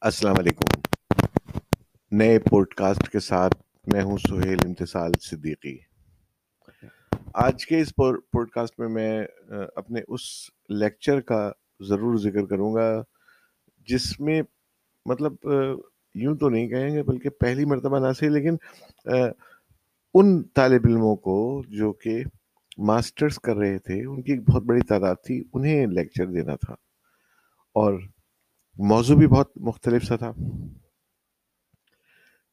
السلام علیکم۔ نئے پوڈ کاسٹ کے ساتھ میں ہوں سہیل امتسال صدیقی۔ آج کے اس پوڈ کاسٹ میں میں اپنے اس لیکچر کا ضرور ذکر کروں گا، جس میں مطلب یوں تو نہیں کہیں گے بلکہ پہلی مرتبہ نہ صحیح لیکن ان طالب علموں کو جو کہ ماسٹرز کر رہے تھے، ان کی ایک بہت بڑی تعداد تھی، انہیں لیکچر دینا تھا۔ اور موضوع بھی بہت مختلف سا تھا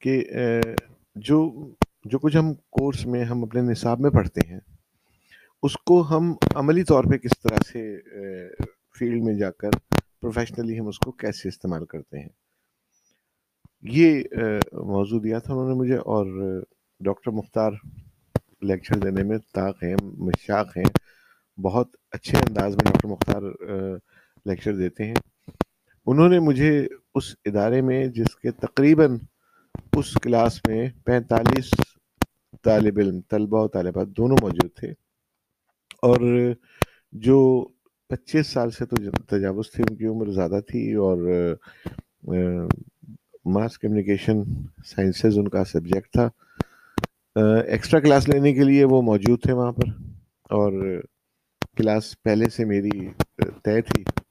کہ جو جو کچھ ہم کورس میں، ہم اپنے نصاب میں پڑھتے ہیں، اس کو ہم عملی طور پہ کس طرح سے فیلڈ میں جا کر پروفیشنلی ہم اس کو کیسے استعمال کرتے ہیں۔ یہ موضوع دیا تھا انہوں نے مجھے اور ڈاکٹر مختار لیکچر دینے میں طاق ہیں، مشاق ہیں، بہت اچھے انداز میں ڈاکٹر مختار لیکچر دیتے ہیں۔ انہوں نے مجھے اس ادارے میں جس کے تقریباً اس کلاس میں پینتالیس طالب علم، طلبہ و طالبات دونوں موجود تھے۔ اور جو پچیس سال سے تو تجاوز تھی، ان کی عمر زیادہ تھی اور ماس کمیونیکیشن سائنسز ان کا سبجیکٹ تھا۔ ایکسٹرا کلاس لینے کے لیے وہ موجود تھے وہاں پر۔ اور کلاس پہلے سے میری طے تھی۔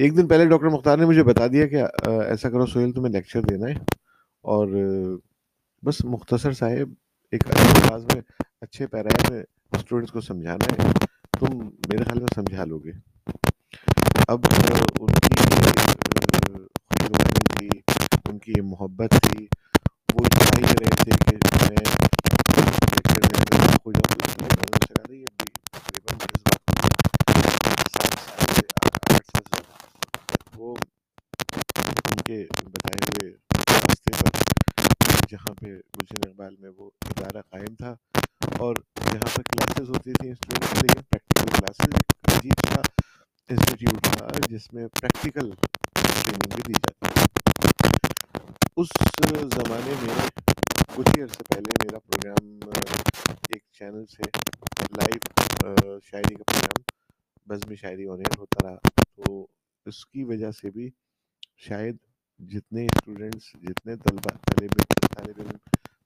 ایک دن پہلے ڈاکٹر مختار نے مجھے بتا دیا کہ ایسا کرو، سہیل تمہیں لیکچر دینا ہے۔ اور بس مختصر صاحب، ایک انداز میں اچھے پیرائے میں اسٹوڈنٹس کو سمجھانا ہے۔ تم میرے خیال میں سمجھا لو گے۔ اب ان کی ان کی محبت تھی وہ چاہیے رہے تھے کہ میں ہو جاؤں وہ ان کے بتائے ہوئے راستے پر جہاں پہ گلشن اقبال میں وہ ادارہ قائم تھا اور جہاں پر کلاسز ہوتی تھیں اسٹوڈنٹس کے پریکٹیکل کلاسز ایک عجیب سا انسٹیٹیوٹ تھا جس میں پریکٹیکل ٹریننگ بھی دی جاتی تھی۔ اس زمانے میں کچھ ہی عرصے پہلے میرا پروگرام ایک چینل سے لائیو شاعری کا پروگرام بزم شاعری آن ہوتا رہا۔ تو اس کی وجہ سے بھی شاید جتنے اسٹوڈنٹس جتنے طلبا طالب طالب علم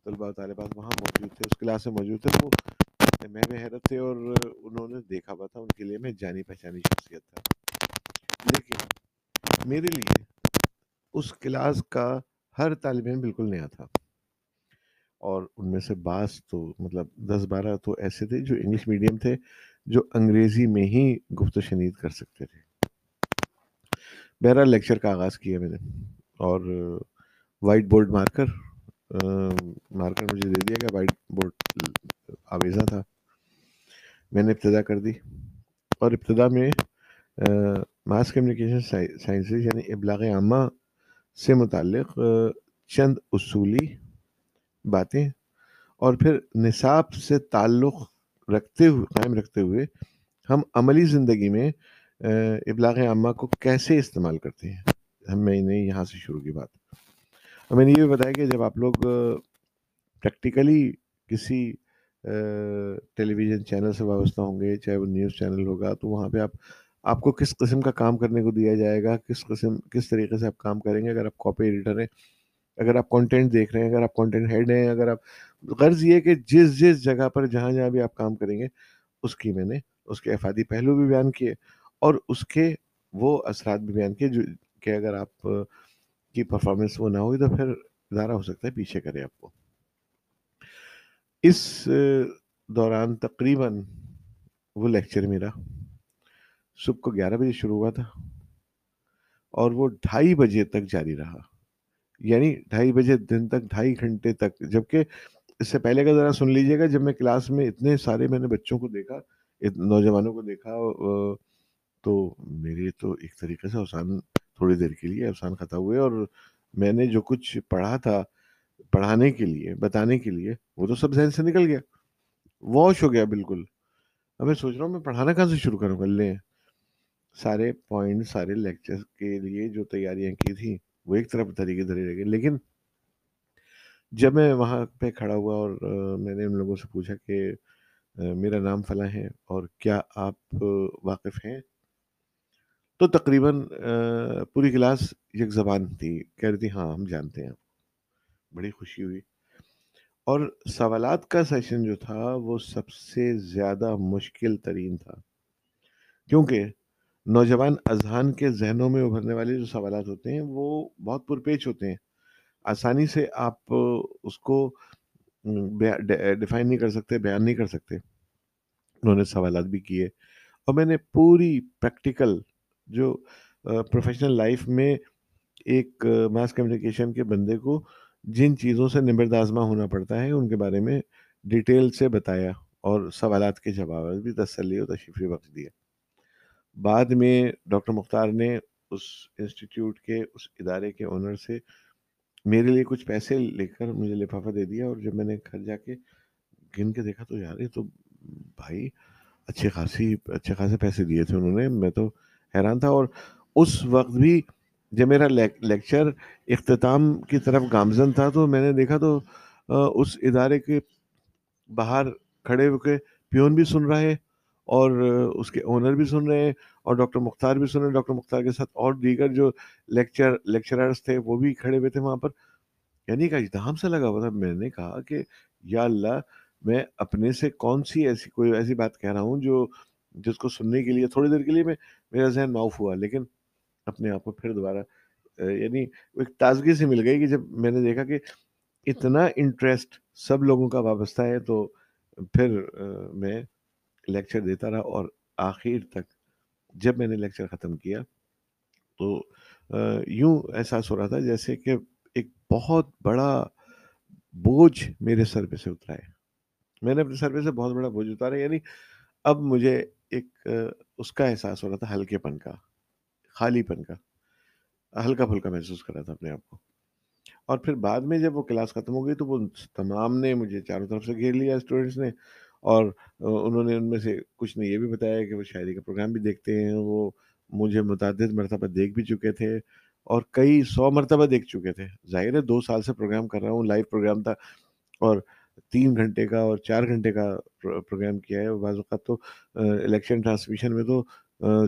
طلبا و طالبات وہاں موجود تھے، اس کلاس میں موجود تھے وہ میں بھی حیرت تھے اور انہوں نے دیکھا ہوا تھا، ان کے لیے میں جانی پہچانی شخصیت تھا۔ لیکن میرے لیے اس کلاس کا ہر طالب علم بالکل نیا تھا۔ اور ان میں سے بعض تو مطلب دس بارہ تو ایسے تھے جو انگلش میڈیم تھے، جو انگریزی میں ہی گفت و شنید کر سکتے تھے۔ بہرحال لیکچر کا آغاز کیا میں نے۔ اور وائٹ بورڈ مارکر مارکر مجھے دے دیا کہ وائٹ بورڈ آویزہ تھا۔ میں نے ابتدا کر دی۔ اور ابتدا میں ماس کمیونیکیشن سائنسز یعنی ابلاغ عامہ سے متعلق چند اصولی باتیں۔ اور پھر نصاب سے تعلق رکھتے ہوئے، قائم رکھتے ہوئے ہم عملی زندگی میں ابلاغ عامہ کو کیسے استعمال کرتے ہیں۔ میں نے یہاں سے شروع کی بات۔ اور میں نے یہ بھی بتایا کہ جب آپ لوگ پریکٹیکلی کسی ٹیلی ویژن چینل سے وابستہ ہوں گے، چاہے وہ نیوز چینل ہوگا، تو وہاں پہ آپ آپ کو کس قسم کا کام کرنے کو دیا جائے گا؟ کس قسم، کس طریقے سے آپ کام کریں گے؟ اگر آپ کاپی ایڈیٹر ہیں، اگر آپ کانٹینٹ دیکھ رہے ہیں، اگر آپ کانٹینٹ ہیڈ ہیں، اگر آپ، غرض یہ کہ جس جس جگہ پر جہاں جہاں بھی آپ کام کریں گے، اس کی میں نے، اس کے افادی پہلو بھی بیان کیے اور اس کے وہ اثرات بھی بیان کیے جو کہ اگر آپ کی پرفارمنس وہ نہ ہوئی تو پھر ادارہ ہو سکتا ہے پیچھے کرے آپ کو۔ اس دوران تقریباً وہ لیکچر میرا صبح کو گیارہ بجے شروع ہوا تھا اور وہ ڈھائی بجے تک جاری رہا۔ یعنی ڈھائی بجے دن تک، ڈھائی گھنٹے تک۔ جبکہ اس سے پہلے کا ذرا سن لیجیے گا، جب میں کلاس میں اتنے سارے میں نے بچوں کو دیکھا نوجوانوں کو دیکھا تو میری تو ایک طریقے سے اوسان تھوڑی دیر کے لیے اوسان ختم ہوئے اور میں نے جو کچھ پڑھا تھا پڑھانے کے لیے بتانے کے لیے وہ تو سب ذہن سے نکل گیا واش ہو گیا بالکل اب میں سوچ رہا ہوں میں پڑھانا کہاں سے شروع کروں گا لیں سارے پوائنٹ سارے لیکچر کے لیے جو تیاریاں کی تھیں وہ ایک طرف طریقے دھرے رہ گئے لیکن جب میں وہاں پہ کھڑا ہوا اور میں نے ان لوگوں سے پوچھا کہ میرا نام فلاں ہے اور کیا آپ واقف ہیں تو تقریباً پوری کلاس یک زبان تھی۔ کہہ رہی تھی ہاں ہم جانتے ہیں۔ بڑی خوشی ہوئی۔ اور سوالات کا سیشن جو تھا، وہ سب سے زیادہ مشکل ترین تھا۔ کیونکہ نوجوان اذہان کے ذہنوں میں ابھرنے والے جو سوالات ہوتے ہیں، وہ بہت پرپیچ ہوتے ہیں۔ آسانی سے آپ اس کو ڈیفائن نہیں کر سکتے، بیان نہیں کر سکتے۔ انہوں نے سوالات بھی کیے۔ اور میں نے پوری پریکٹیکل جو پروفیشنل لائف میں ایک ماس کمیونیکیشن کے بندے کو جن چیزوں سے نمبردازمہ ہونا پڑتا ہے، ان کے بارے میں ڈیٹیل سے بتایا اور سوالات کے جواب بھی تسلی اور تشریفی وقت دیا۔ بعد میں ڈاکٹر مختار نے اس انسٹیٹیوٹ کے، اس ادارے کے اونر سے میرے لیے کچھ پیسے لے کر مجھے لفافہ دے دیا اور جب میں نے گھر جا کے گن کے دیکھا تو یار یہ تو بھائی اچھے خاصی، اچھے خاصے پیسے دیے تھے انہوں نے، میں تو حیران تھا اور اس وقت بھی جب میرا لیکچر اختتام کی طرف گامزن تھا تو میں نے دیکھا تو اس ادارے کے باہر کھڑے ہو کے پیون بھی سن رہے اور اس کے اونر بھی سن رہے ہیں اور ڈاکٹر مختار بھی سن رہے ہیں۔ ڈاکٹر مختار کے ساتھ اور دیگر جو لیکچر لیکچررس تھے وہ بھی کھڑے ہوئے تھے وہاں پر۔ یعنی کہ اجتہام سے لگا ہوا تھا۔ میں نے کہا کہ یا اللہ، میں اپنے سے کون سی ایسی کوئی ایسی بات کہہ رہا ہوں جو جس کو سننے کے لیے تھوڑی دیر کے لیے میں میرا ذہن معاف ہوا، لیکن اپنے آپ کو پھر دوبارہ یعنی ایک تازگی سے مل گئی کہ جب میں نے دیکھا کہ اتنا انٹرسٹ سب لوگوں کا وابستہ ہے، تو پھر میں لیکچر دیتا رہا اور آخر تک جب میں نے لیکچر ختم کیا تو یوں احساس ہو رہا تھا جیسے کہ ایک بہت بڑا بوجھ میرے سر پہ سے اترا ہے۔ میں نے اپنے سر پہ سے بہت بڑا بوجھ اتارا یعنی اب مجھے ایک اس کا احساس ہو رہا تھا ہلکے پن کا، خالی پن کا، ہلکا پھلکا محسوس کر رہا تھا اپنے آپ کو۔ اور پھر بعد میں جب وہ کلاس ختم ہو گئی تو وہ تمام نے مجھے چاروں طرف سے گھیر لیا اسٹوڈینٹس نے، اور انہوں نے ان میں سے کچھ نے یہ بھی بتایا کہ وہ شاعری کا پروگرام بھی دیکھتے ہیں، وہ مجھے متعدد مرتبہ دیکھ بھی چکے تھے، اور کئی سو مرتبہ دیکھ چکے تھے۔ ظاہر ہے دو سال سے پروگرام کر رہا ہوں، لائیو پروگرام تھا، اور تین گھنٹے کا اور چار گھنٹے کا پروگرام کیا ہے۔ بعض اوقات تو الیکشن ٹرانسمیشن میں تو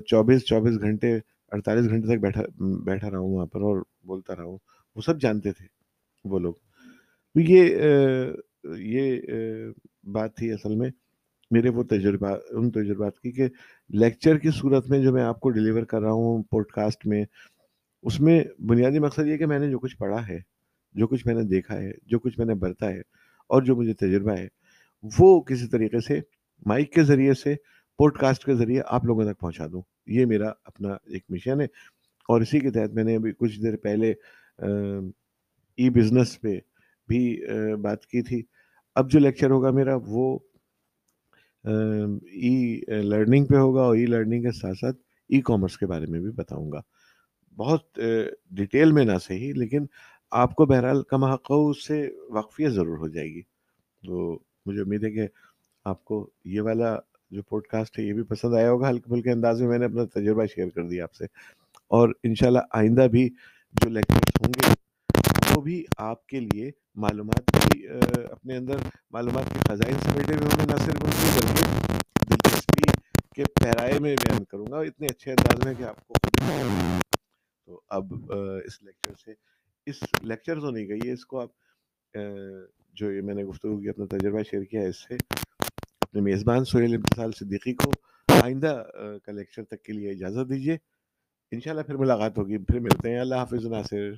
چوبیس چوبیس گھنٹے، اڑتالیس گھنٹے تک بیٹھا بیٹھا رہا ہوں وہاں پر اور بولتا رہا ہوں۔ وہ سب جانتے تھے، وہ لوگ۔ تو یہ یہ بات تھی اصل میں میرے وہ تجربات ان تجربات کی کہ لیکچر کی صورت میں جو میں آپ کو ڈلیور کر رہا ہوں پوڈ کاسٹ میں، اس میں بنیادی مقصد یہ کہ میں نے جو کچھ پڑھا ہے، جو کچھ میں نے دیکھا ہے، جو کچھ میں نے برتا ہے اور جو مجھے تجربہ ہے، وہ کسی طریقے سے مائک کے ذریعے سے پوڈ کاسٹ کے ذریعے آپ لوگوں تک پہنچا دوں۔ یہ میرا اپنا ایک مشن ہے اور اسی کے تحت میں نے ابھی کچھ دیر پہلے ای بزنس پہ بھی بات کی تھی۔ اب جو لیکچر ہوگا میرا، وہ ای لرننگ پہ ہوگا اور ای لرننگ کے ساتھ ساتھ ای کامرس کے بارے میں بھی بتاؤں گا۔ بہت ڈیٹیل میں نہ صحیح، لیکن آپ کو بہرحال کم حق اس سے واقفیت ضرور ہو جائے گی۔ تو مجھے امید ہے کہ آپ کو یہ والا جو پوڈ کاسٹ ہے، یہ بھی پسند آیا ہوگا۔ ہلکے پھلکے انداز میں میں نے اپنا تجربہ شیئر کر دیا آپ سے۔ اور انشاءاللہ آئندہ بھی جو لیکچرس ہوں گے، وہ بھی آپ کے لیے معلومات کی اپنے اندر معلومات کے خزائن سے بیٹھے ہوئے ہوں گے۔ نہ صرف ان کی، بلکہ دلچسپی کے پیرائے میں بیان کروں گا اتنے اچھے انداز میں کہ آپ کو تو اب اس لیکچر سے اس لیکچر تو نہیں گئی ہے، اس کو آپ جو یہ میں نے گفتگو کی، اپنا تجربہ شیئر کیا ہے، اس سے اپنے میزبان سہیل امتسال صدیقی کو آئندہ کا لیکچر تک کے لیے اجازت دیجیے انشاءاللہ پھر ملاقات ہوگی۔ پھر ملتے ہیں۔ اللہ حافظ، ناصر۔